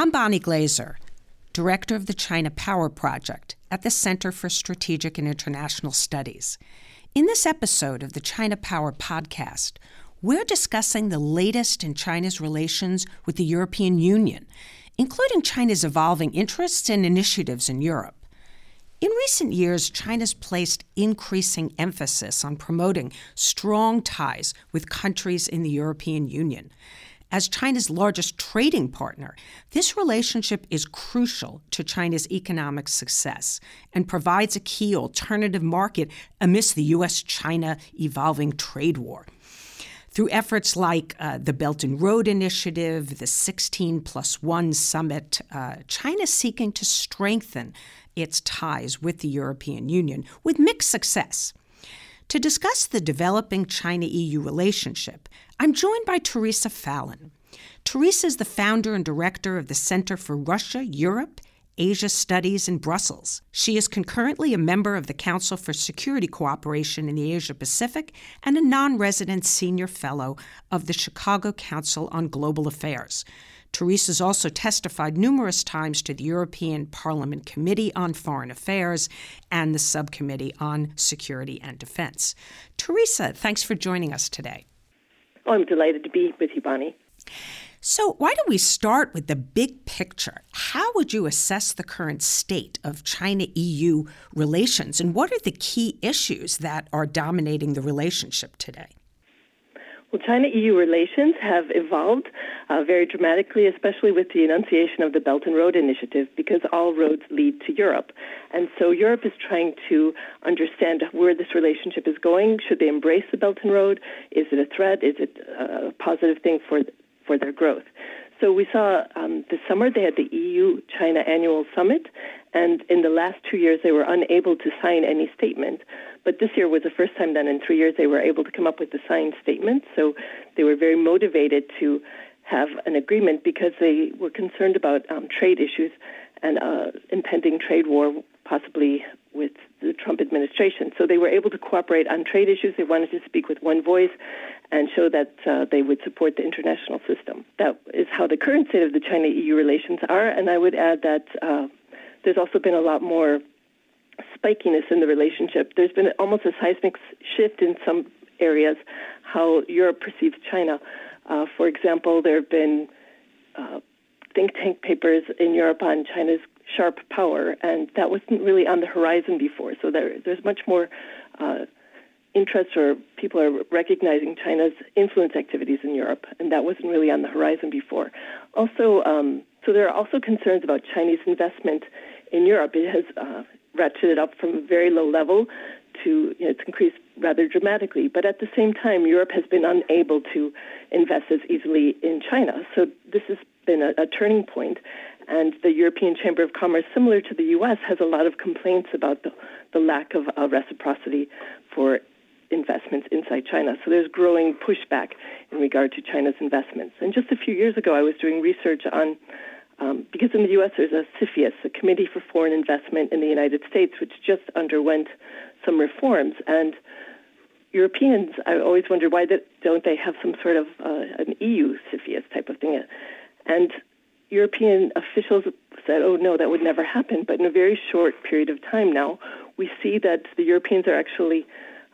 I'm Bonnie Glaser, Director of the China Power Project at the Center for Strategic and International Studies. In this episode of the China Power podcast, we're discussing the latest in China's relations with the European Union, including China's evolving interests and initiatives in Europe. In recent years, China's placed increasing emphasis on promoting strong ties with countries in the European Union. As China's largest trading partner, this relationship is crucial to China's economic success and provides a key alternative market amidst the U.S. China evolving trade war. Through efforts like uh, the Belt and Road Initiative, the 16 plus 1 summit, uh, China is seeking to strengthen its ties with the European Union with mixed success. To discuss the developing China EU relationship, I'm joined by Theresa Fallon. Theresa is the founder and director of the Center for Russia, Europe, Asia Studies in Brussels. She is concurrently a member of the Council for Security Cooperation in the Asia Pacific and a non resident senior fellow of the Chicago Council on Global Affairs. Theresa has also testified numerous times to the European Parliament Committee on Foreign Affairs and the Subcommittee on Security and Defense. Theresa, thanks for joining us today. I'm delighted to be with you, Bonnie. So, why don't we start with the big picture? How would you assess the current state of China EU relations, and what are the key issues that are dominating the relationship today? Well, China EU relations have evolved uh, very dramatically, especially with the enunciation of the Belt and Road Initiative, because all roads lead to Europe. And so Europe is trying to understand where this relationship is going. Should they embrace the Belt and Road? Is it a threat? Is it a positive thing for, for their growth? So we saw um, this summer they had the EU China annual summit, and in the last two years they were unable to sign any statement. But this year was the first time that in three years they were able to come up with a signed statement. So they were very motivated to have an agreement because they were concerned about um, trade issues and uh, impending trade war, possibly with the Trump administration. So they were able to cooperate on trade issues. They wanted to speak with one voice and show that uh, they would support the international system. That is how the current state of the China EU relations are. And I would add that uh, there's also been a lot more spikiness in the relationship. There's been almost a seismic shift in some areas how Europe perceives China. Uh, for example, there have been uh, think tank papers in Europe on China's sharp power, and that wasn't really on the horizon before. So there, there's much more uh, interest, or people are recognizing China's influence activities in Europe, and that wasn't really on the horizon before. Also, um, so there are also concerns about Chinese investment in Europe. It has uh, ratcheted up from a very low level to you know, it's increased rather dramatically. But at the same time, Europe has been unable to invest as easily in China. So this has been a, a turning point. And the European Chamber of Commerce, similar to the U.S., has a lot of complaints about the, the lack of uh, reciprocity for investments inside China. So there's growing pushback in regard to China's investments. And just a few years ago, I was doing research on um, because in the U.S. there's a CFIUS, a Committee for Foreign Investment in the United States, which just underwent some reforms. And Europeans, I always wonder why don't they have some sort of uh, an EU CFIUS type of thing? And European officials said, oh, no, that would never happen. But in a very short period of time now, we see that the Europeans are actually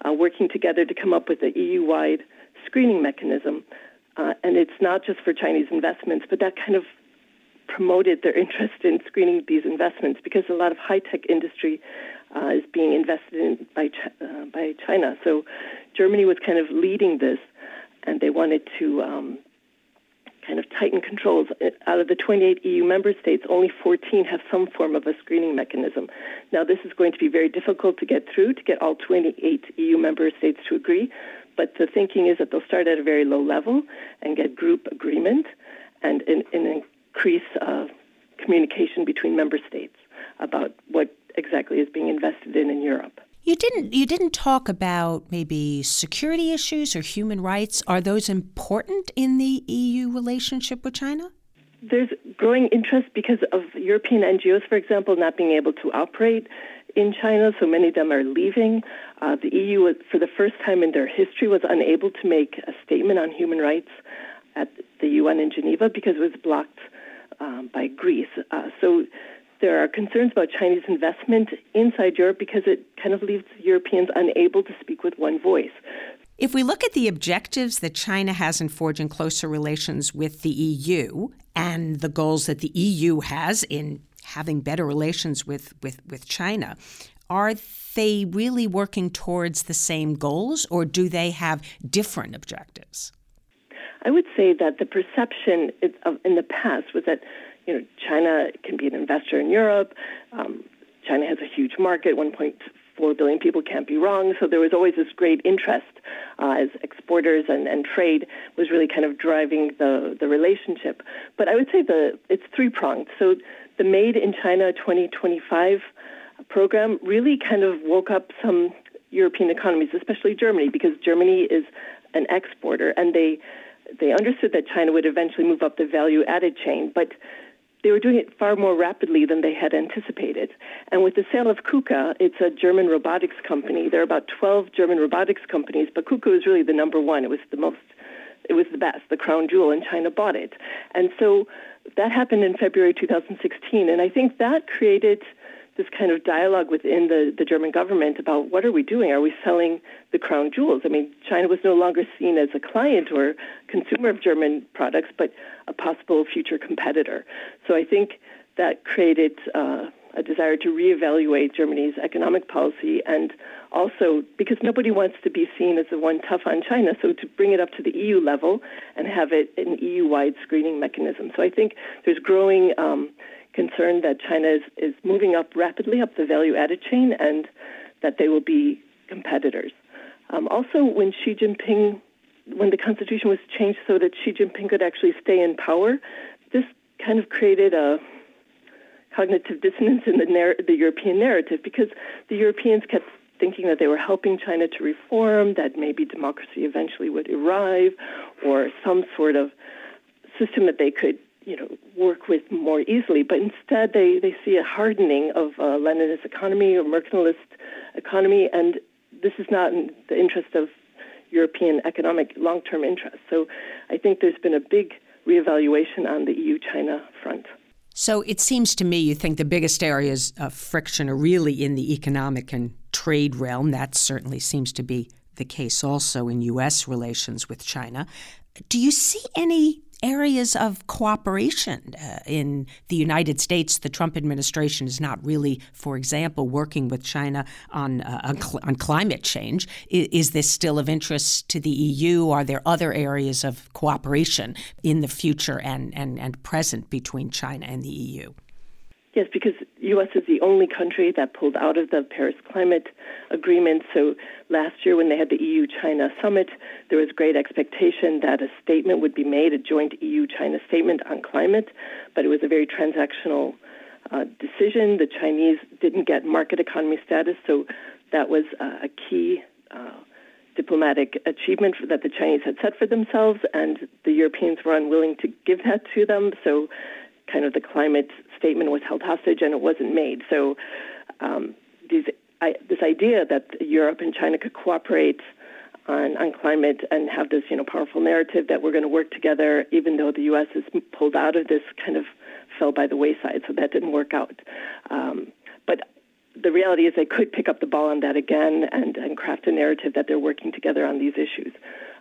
uh, working together to come up with an EU wide screening mechanism. Uh, and it's not just for Chinese investments, but that kind of promoted their interest in screening these investments because a lot of high tech industry uh, is being invested in by uh, by China. So Germany was kind of leading this, and they wanted to um, kind of tighten controls. Out of the 28 EU member states, only 14 have some form of a screening mechanism. Now, this is going to be very difficult to get through to get all 28 EU member states to agree. But the thinking is that they'll start at a very low level and get group agreement and in increase uh, communication between member states about what exactly is being invested in in Europe. You didn't you didn't talk about maybe security issues or human rights. Are those important in the EU relationship with China? There's growing interest because of European NGOs, for example, not being able to operate in China, so many of them are leaving. Uh, the EU, for the first time in their history, was unable to make a statement on human rights at the UN in Geneva because it was blocked um, by Greece. Uh, so there are concerns about Chinese investment inside Europe because it kind of leaves Europeans unable to speak with one voice. If we look at the objectives that China has in forging closer relations with the EU and the goals that the EU has in having better relations with, with, with China, are they really working towards the same goals or do they have different objectives? I would say that the perception in the past was that you know China can be an investor in Europe. Um, China has a huge market, 1.4 billion people can't be wrong. So there was always this great interest uh, as exporters and, and trade was really kind of driving the, the relationship. But I would say the it's three pronged. So the Made in China 2025 program really kind of woke up some European economies, especially Germany, because Germany is an exporter, and they they understood that China would eventually move up the value added chain, but they were doing it far more rapidly than they had anticipated. And with the sale of KUKA, it's a German robotics company. There are about 12 German robotics companies, but KUKA was really the number one. It was the most, it was the best, the crown jewel, and China bought it. And so that happened in February 2016. And I think that created this kind of dialogue within the, the German government about what are we doing? Are we selling the crown jewels? I mean, China was no longer seen as a client or consumer of German products, but a possible future competitor. So I think that created uh, a desire to reevaluate Germany's economic policy and also because nobody wants to be seen as the one tough on China, so to bring it up to the EU level and have it an EU wide screening mechanism. So I think there's growing um, concerned that China is, is moving up rapidly up the value added chain and that they will be competitors. Um, also, when Xi Jinping, when the constitution was changed so that Xi Jinping could actually stay in power, this kind of created a cognitive dissonance in the, narr- the European narrative because the Europeans kept thinking that they were helping China to reform, that maybe democracy eventually would arrive, or some sort of system that they could you know, work with more easily. But instead, they, they see a hardening of uh, Leninist economy or Mercantilist economy, and this is not in the interest of European economic long-term interests. So I think there's been a big reevaluation on the EU-China front. So it seems to me you think the biggest areas of friction are really in the economic and trade realm. That certainly seems to be the case also in U.S. relations with China. Do you see any areas of cooperation. Uh, in the United States, the Trump administration is not really, for example, working with China on, uh, on, cl- on, climate change. I- is this still of interest to the EU? Are there other areas of cooperation in the future and, and, and present between China and the EU? Yes, because U.S. is the only country that pulled out of the Paris Climate Agreement. So last year, when they had the EU-China summit, there was great expectation that a statement would be made, a joint EU-China statement on climate, but it was a very transactional uh, decision. The Chinese didn't get market economy status, so that was uh, a key. Uh, diplomatic achievement that the Chinese had set for themselves, and the Europeans were unwilling to give that to them. So kind of the climate statement was held hostage and it wasn't made. So um, these, I, this idea that Europe and China could cooperate on, on climate and have this you know powerful narrative that we're going to work together, even though the U.S. is pulled out of this, kind of fell by the wayside. So that didn't work out. Um, but the reality is they could pick up the ball on that again and, and craft a narrative that they're working together on these issues.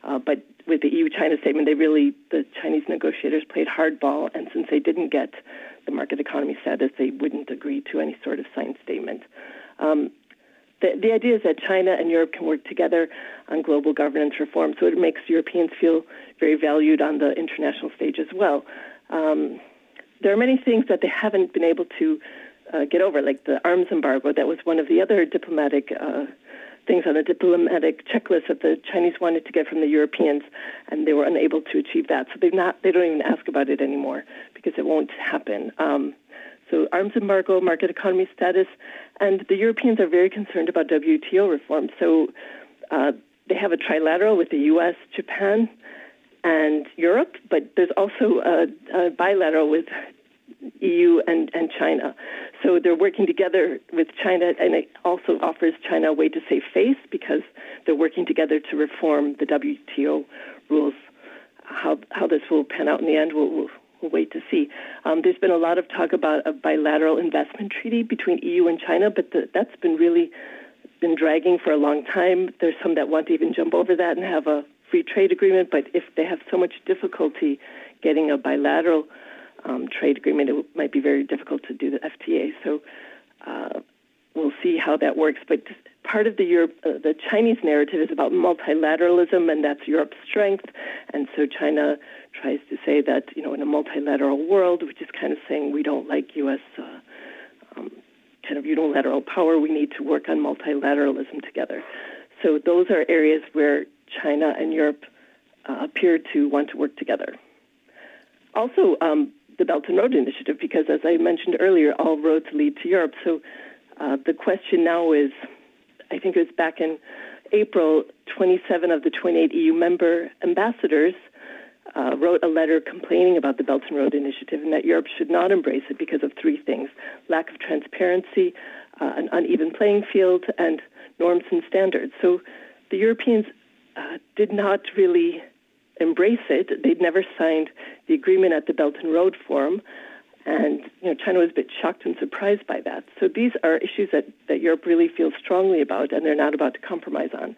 Uh, but with the EU-China statement, they really the Chinese negotiators played hardball, and since they didn't get the market economy status, they wouldn't agree to any sort of signed statement. Um, the, the idea is that China and Europe can work together on global governance reform, so it makes Europeans feel very valued on the international stage as well. Um, there are many things that they haven't been able to uh, get over, like the arms embargo. That was one of the other diplomatic uh, things on the diplomatic checklist that the Chinese wanted to get from the Europeans, and they were unable to achieve that. So they've not, they don't even ask about it anymore because it won't happen. Um, so arms embargo, market economy status, and the Europeans are very concerned about WTO reform. So uh, they have a trilateral with the U.S., Japan, and Europe, but there's also a, a bilateral with EU and, and China. So they're working together with China, and it also offers China a way to save face because they're working together to reform the WTO rules. How how this will pan out in the end, we'll, we'll, we'll wait to see. Um, there's been a lot of talk about a bilateral investment treaty between EU and China, but the, that's been really been dragging for a long time. There's some that want to even jump over that and have a free trade agreement, but if they have so much difficulty getting a bilateral um, trade agreement, it might be very difficult to do the FTA. So uh, we'll see how that works. But part of the Europe, uh, the Chinese narrative is about multilateralism, and that's Europe's strength. And so China tries to say that you know in a multilateral world, which is kind of saying we don't like U.S. Uh, um, kind of unilateral power. We need to work on multilateralism together. So those are areas where China and Europe uh, appear to want to work together. Also, um, the Belt and Road Initiative, because as I mentioned earlier, all roads lead to Europe. So uh, the question now is I think it was back in April, 27 of the 28 EU member ambassadors uh, wrote a letter complaining about the Belt and Road Initiative and that Europe should not embrace it because of three things lack of transparency, uh, an uneven playing field, and norms and standards. So the Europeans uh, did not really embrace it. They'd never signed the agreement at the Belt and Road Forum. And you know, China was a bit shocked and surprised by that. So these are issues that, that Europe really feels strongly about, and they're not about to compromise on.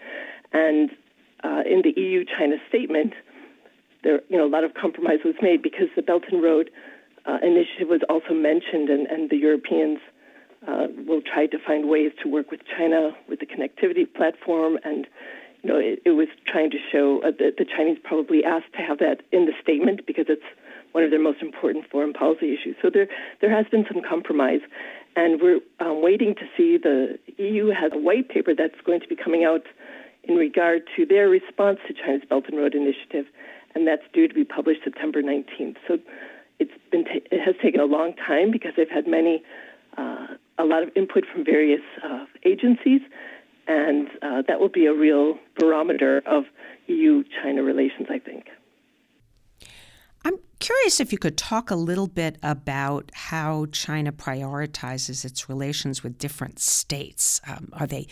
And uh, in the EU-China statement, there, you know, a lot of compromise was made because the Belt and Road uh, initiative was also mentioned, and, and the Europeans uh, will try to find ways to work with China with the connectivity platform and you know, it, it was trying to show uh, that the Chinese probably asked to have that in the statement because it's one of their most important foreign policy issues. So there, there has been some compromise, and we're um, waiting to see the EU has a white paper that's going to be coming out in regard to their response to China's Belt and Road Initiative, and that's due to be published September 19th. So it's been it has taken a long time because they've had many uh, a lot of input from various uh, agencies and uh, that will be a real barometer of EU China relations, I think. I'm curious if you could talk a little bit about how China prioritizes its relations with different states. Um, are they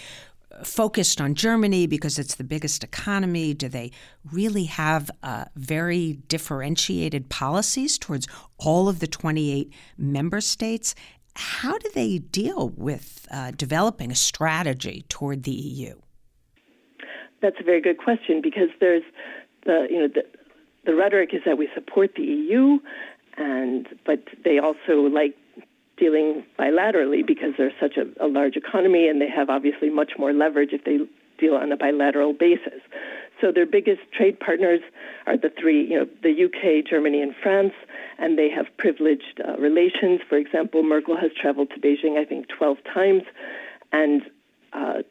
focused on Germany because it's the biggest economy? Do they really have uh, very differentiated policies towards all of the 28 member states? How do they deal with uh, developing a strategy toward the EU? That's a very good question because there's the you know the, the rhetoric is that we support the EU, and but they also like dealing bilaterally because they're such a, a large economy and they have obviously much more leverage if they deal on a bilateral basis. So their biggest trade partners are the three, you know, the UK, Germany, and France, and they have privileged uh, relations. For example, Merkel has traveled to Beijing, I think, 12 times, and uh,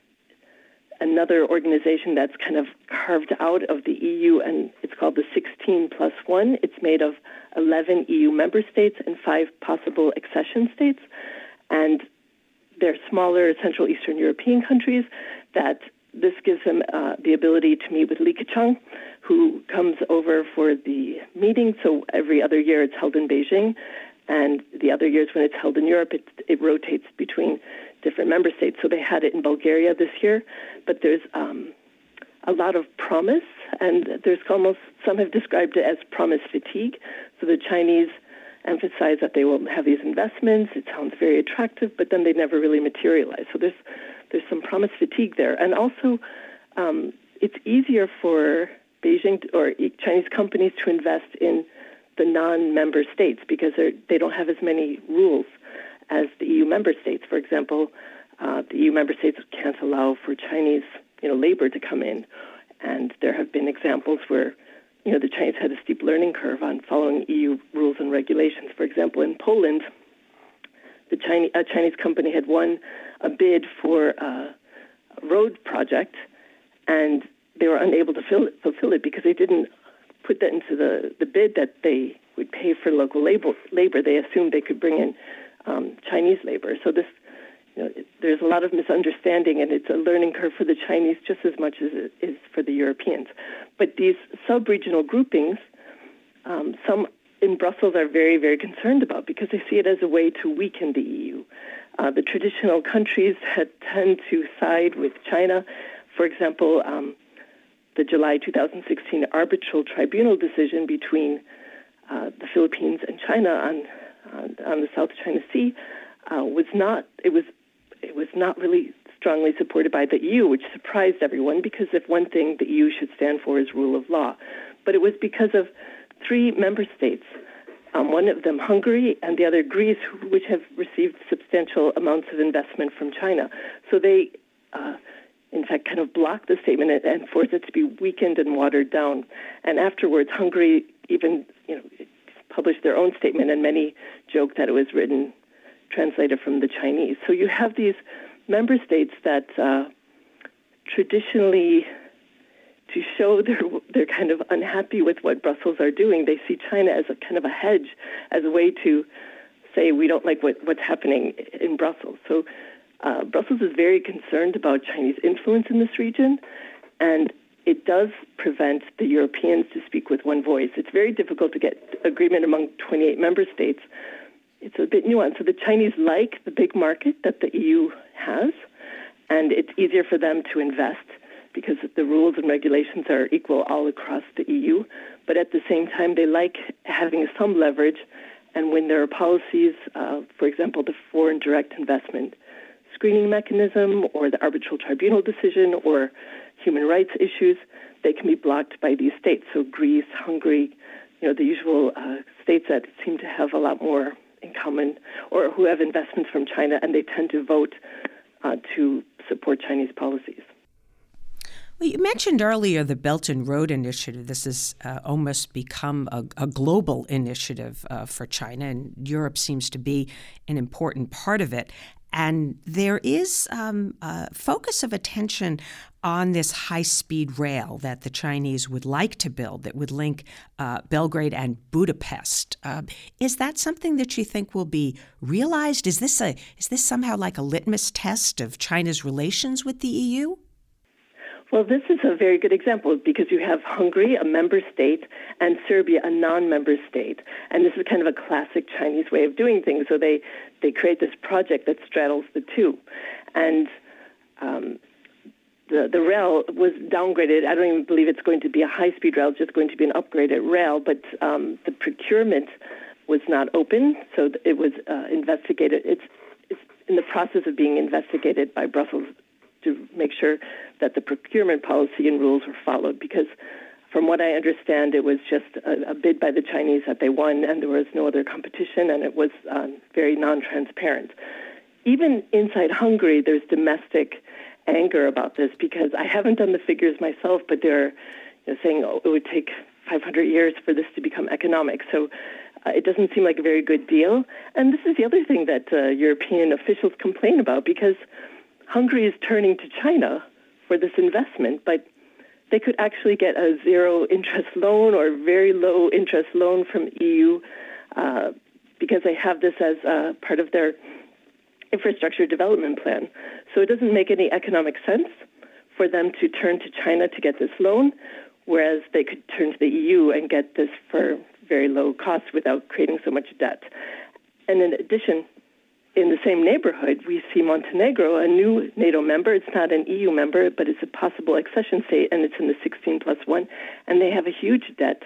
another organization that's kind of carved out of the EU, and it's called the 16 plus one. It's made of 11 EU member states and five possible accession states, and they're smaller Central Eastern European countries that this gives them uh, the ability to meet with Li Keqiang, who comes over for the meeting. So every other year it's held in Beijing, and the other years when it's held in Europe, it, it rotates between different member states. So they had it in Bulgaria this year, but there's um, a lot of promise, and there's almost some have described it as promise fatigue. So the Chinese emphasize that they will have these investments. It sounds very attractive, but then they never really materialize. So there's there's some promise fatigue there, and also um, it's easier for Beijing or Chinese companies to invest in the non-member states because they don't have as many rules as the EU member states. For example, uh, the EU member states can't allow for Chinese, you know, labor to come in, and there have been examples where, you know, the Chinese had a steep learning curve on following EU rules and regulations. For example, in Poland, the Chinese a Chinese company had won a bid for a road project, and they were unable to fill fulfill it because they didn't put that into the, the bid that they would pay for local labor. labor. They assumed they could bring in um, Chinese labor. So this, you know, it, there's a lot of misunderstanding, and it's a learning curve for the Chinese just as much as it is for the Europeans. But these sub-regional groupings, um, some in Brussels are very, very concerned about because they see it as a way to weaken the EU. Uh, the traditional countries had, tend to side with China. For example, um, the July 2016 arbitral tribunal decision between uh, the Philippines and China on on, on the South China Sea uh, was not it was it was not really strongly supported by the EU, which surprised everyone because if one thing the EU should stand for is rule of law, but it was because of three member states. Um, one of them Hungary and the other Greece, which have received substantial amounts of investment from China. So they, uh, in fact, kind of blocked the statement and, and forced it to be weakened and watered down. And afterwards, Hungary even, you know, published their own statement, and many joked that it was written translated from the Chinese. So you have these member states that uh, traditionally, to show they're they're kind of unhappy with what Brussels are doing, they see China as a kind of a hedge, as a way to say we don't like what, what's happening in Brussels. So uh, Brussels is very concerned about Chinese influence in this region, and it does prevent the Europeans to speak with one voice. It's very difficult to get agreement among 28 member states. It's a bit nuanced. So the Chinese like the big market that the EU has, and it's easier for them to invest because the rules and regulations are equal all across the EU. But at the same time, they like having some leverage. And when there are policies, uh, for example, the foreign direct investment screening mechanism or the arbitral tribunal decision or human rights issues, they can be blocked by these states. So Greece, Hungary, you know, the usual uh, states that seem to have a lot more in common or who have investments from China, and they tend to vote uh, to support Chinese policies. Well, you mentioned earlier the Belt and Road Initiative. This has uh, almost become a, a global initiative uh, for China, and Europe seems to be an important part of it. And there is um, a focus of attention on this high speed rail that the Chinese would like to build that would link uh, Belgrade and Budapest. Uh, is that something that you think will be realized? Is this, a, is this somehow like a litmus test of China's relations with the EU? Well, this is a very good example because you have Hungary, a member state, and Serbia, a non-member state. And this is kind of a classic Chinese way of doing things. So they, they create this project that straddles the two. And um, the, the rail was downgraded. I don't even believe it's going to be a high-speed rail, it's just going to be an upgraded rail. But um, the procurement was not open, so it was uh, investigated. It's, it's in the process of being investigated by Brussels to make sure that the procurement policy and rules were followed because from what I understand, it was just a, a, bid by the Chinese that they won, and there was no other competition, and it was um, very non-transparent. Even inside Hungary, there's domestic anger about this because I haven't done the figures myself, but they're you know, saying oh, it would take 500 years for this to become economic. So uh, it doesn't seem like a very good deal. And this is the other thing that uh, European officials complain about because Hungary is turning to China for this investment, but they could actually get a zero interest loan or very low interest loan from EU uh, because they have this as uh, part of their infrastructure development plan. So it doesn't make any economic sense for them to turn to China to get this loan, whereas they could turn to the EU and get this for very low cost without creating so much debt. And in addition, in the same neighborhood, we see Montenegro, a new NATO member. It's not an EU member, but it's a possible accession state, and it's in the 16 plus one. And they have a huge debt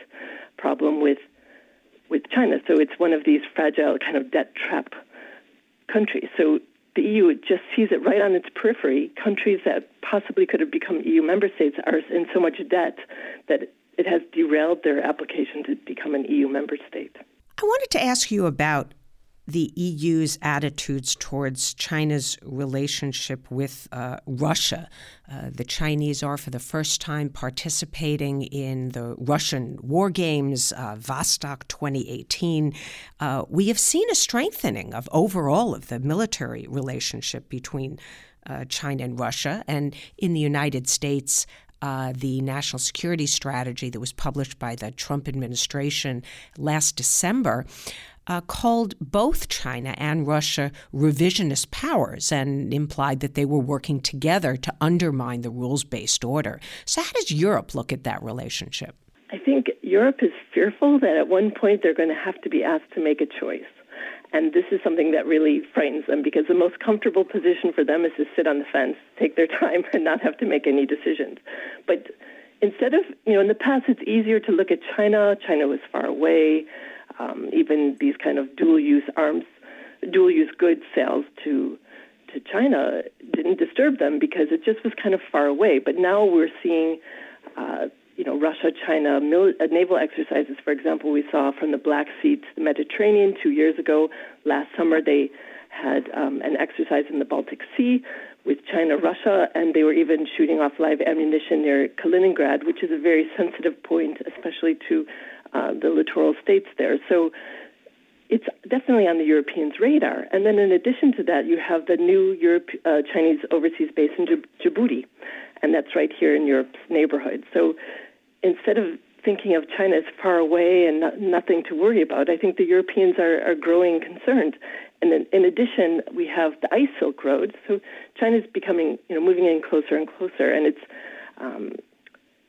problem with with China. So it's one of these fragile kind of debt trap countries. So the EU just sees it right on its periphery. Countries that possibly could have become EU member states are in so much debt that it has derailed their application to become an EU member state. I wanted to ask you about the EU's attitudes towards China's relationship with uh, Russia. Uh, the Chinese are, for the first time, participating in the Russian war games, uh, Vostok 2018. Uh, we have seen a strengthening of overall of the military relationship between uh, China and Russia. And in the United States, uh, the national security strategy that was published by the Trump administration last December uh, called both China and Russia revisionist powers and implied that they were working together to undermine the rules based order. So, how does Europe look at that relationship? I think Europe is fearful that at one point they're going to have to be asked to make a choice. And this is something that really frightens them because the most comfortable position for them is to sit on the fence, take their time, and not have to make any decisions. But instead of, you know, in the past it's easier to look at China. China was far away. Um, even these kind of dual-use arms, dual-use goods sales to to China didn't disturb them because it just was kind of far away. But now we're seeing, uh, you know, Russia, China mil- uh, naval exercises. For example, we saw from the Black Sea to the Mediterranean two years ago. Last summer, they had um, an exercise in the Baltic Sea with China, Russia, and they were even shooting off live ammunition near Kaliningrad, which is a very sensitive point, especially to uh, the littoral states there. So it's definitely on the Europeans' radar. And then in addition to that, you have the new Europe, uh, Chinese overseas base in Djibouti, and that's right here in Europe's neighborhood. So instead of thinking of China as far away and not, nothing to worry about, I think the Europeans are, are growing concerned. And then in addition, we have the Ice Silk Road. So China is becoming, you know, moving in closer and closer, and it's um,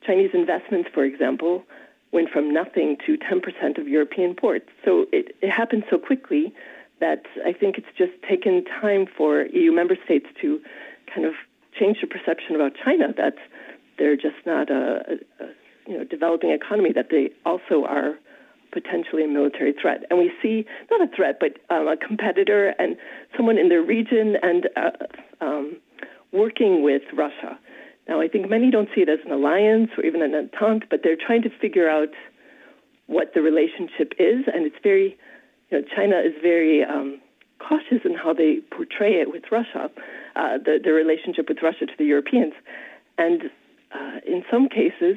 Chinese investments, for example, went from nothing to 10% of European ports. So it, it happened so quickly that I think it's just taken time for EU member states to kind of change their perception about China that they're just not a, a, a you know developing economy, that they also are potentially a military threat. And we see not a threat, but um, a competitor and someone in their region and uh, um, working with Russia. Now, I think many don't see it as an alliance or even an entente, but they're trying to figure out what the relationship is, and it's very, you know, China is very um, cautious in how they portray it with Russia, uh, the, the relationship with Russia to the Europeans. And uh, in some cases,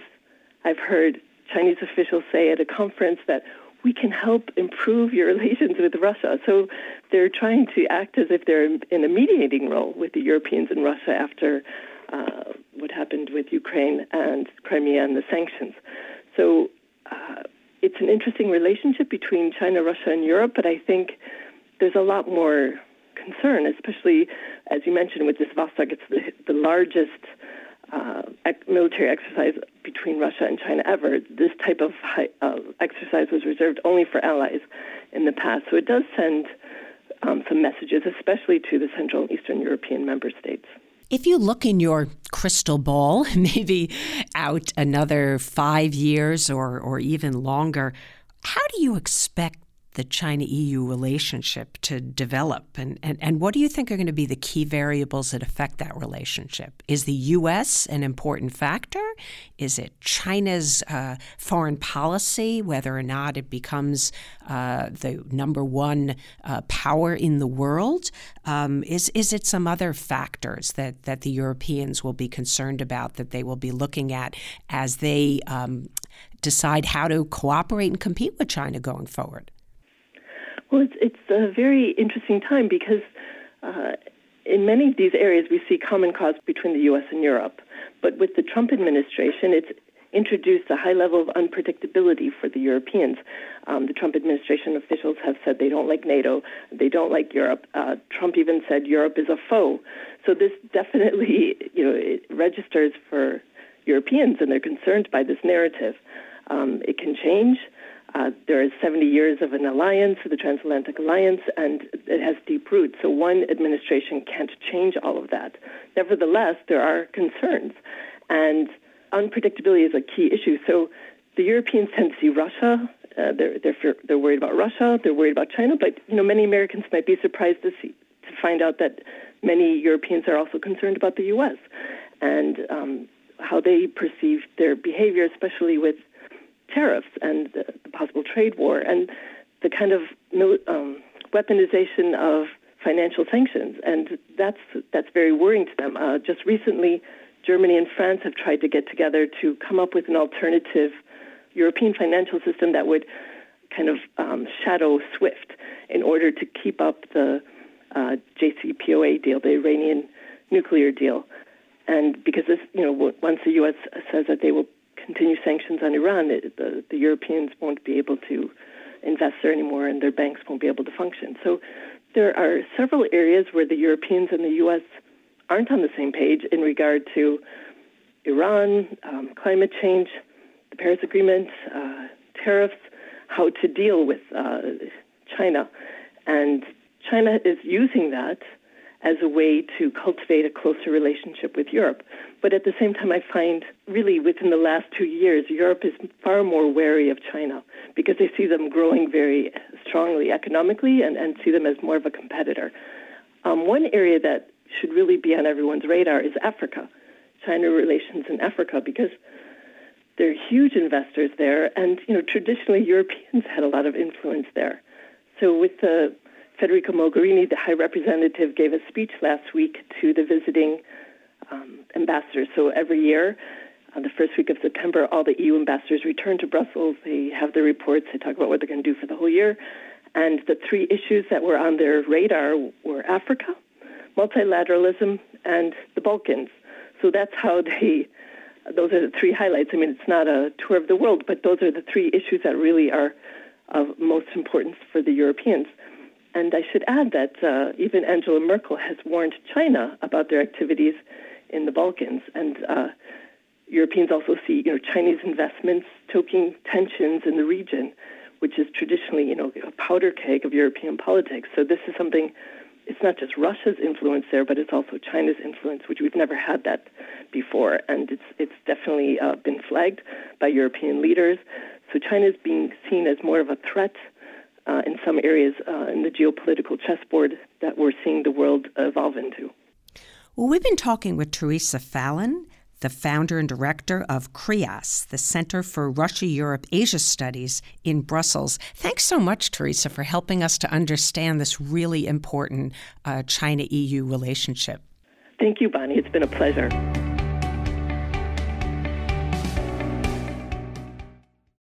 I've heard Chinese officials say at a conference that we can help improve your relations with Russia. So they're trying to act as if they're in a mediating role with the Europeans and Russia after uh, what happened with Ukraine and Crimea and the sanctions. So uh, it's an interesting relationship between China, Russia, and Europe, but I think there's a lot more concern, especially as you mentioned with this Vostok. It's the, the largest uh, military exercise between Russia and China ever. This type of uh, exercise was reserved only for allies in the past. So it does send um, some messages, especially to the Central and Eastern European member states. If you look in your crystal ball, maybe out another five years or, or even longer, how do you expect the China EU relationship to develop? And, and, and what do you think are going to be the key variables that affect that relationship? Is the U.S. an important factor? Is it China's uh, foreign policy, whether or not it becomes uh, the number one uh, power in the world? Um, is, is it some other factors that, that the Europeans will be concerned about that they will be looking at as they um, decide how to cooperate and compete with China going forward? Well, it's, it's a very interesting time because uh, in many of these areas we see common cause between the U.S. and Europe. But with the Trump administration, it's introduced a high level of unpredictability for the Europeans. Um, the Trump administration officials have said they don't like NATO, they don't like Europe. Uh, Trump even said Europe is a foe. So this definitely, you know, it registers for Europeans, and they're concerned by this narrative. Um, it can change. Uh, there is 70 years of an alliance, the Transatlantic Alliance, and it has deep roots. So one administration can't change all of that. Nevertheless, there are concerns, and unpredictability is a key issue. So the Europeans tend to see Russia. Uh, they're, they're, they're worried about Russia. They're worried about China. But you know, many Americans might be surprised to see to find out that many Europeans are also concerned about the U.S. and um, how they perceive their behavior, especially with tariffs and the, the possible trade war and the kind of um, weaponization of financial sanctions, and that's that's very worrying to them. Uh, just recently, Germany and France have tried to get together to come up with an alternative European financial system that would kind of um, shadow SWIFT in order to keep up the uh, JCPOA deal, the Iranian nuclear deal. And because this, you know, once the U.S. says that they will continue sanctions on Iran, it, the, the Europeans won't be able to invest there anymore and their banks won't be able to function. So there are several areas where the Europeans and the U.S. aren't on the same page in regard to Iran, um, climate change, the Paris Agreement, uh, tariffs, how to deal with uh, China. And China is using that as a way to cultivate a closer relationship with Europe. But at the same time, I find really within the last two years, Europe is far more wary of China because they see them growing very strongly economically and, and see them as more of a competitor. Um, one area that should really be on everyone's radar is Africa, China relations in Africa, because they're huge investors there, and you know traditionally Europeans had a lot of influence there. So with the Federica Mogherini, the High Representative, gave a speech last week to the visiting um, ambassadors. So every year, on the first week of September, all the EU ambassadors return to Brussels. They have their reports. They talk about what they're going to do for the whole year. And the three issues that were on their radar were Africa, multilateralism, and the Balkans. So that's how they, those are the three highlights. I mean, it's not a tour of the world, but those are the three issues that really are of most importance for the Europeans. And I should add that uh, even Angela Merkel has warned China about their activities in the Balkans. And uh, Europeans also see, you know, Chinese investments stoking tensions in the region, which is traditionally, you know, a powder keg of European politics. So this is something. It's not just Russia's influence there, but it's also China's influence, which we've never had that before, and it's it's definitely uh, been flagged by European leaders. So China is being seen as more of a threat uh, in some areas uh, in the geopolitical chessboard that we're seeing the world evolve into. Well, we've been talking with Theresa Fallon, the founder and director of CREAS, the Center for Russia Europe Asia Studies in Brussels. Thanks so much, Theresa, for helping us to understand this really important uh, China EU relationship. Thank you, Bonnie. It's been a pleasure.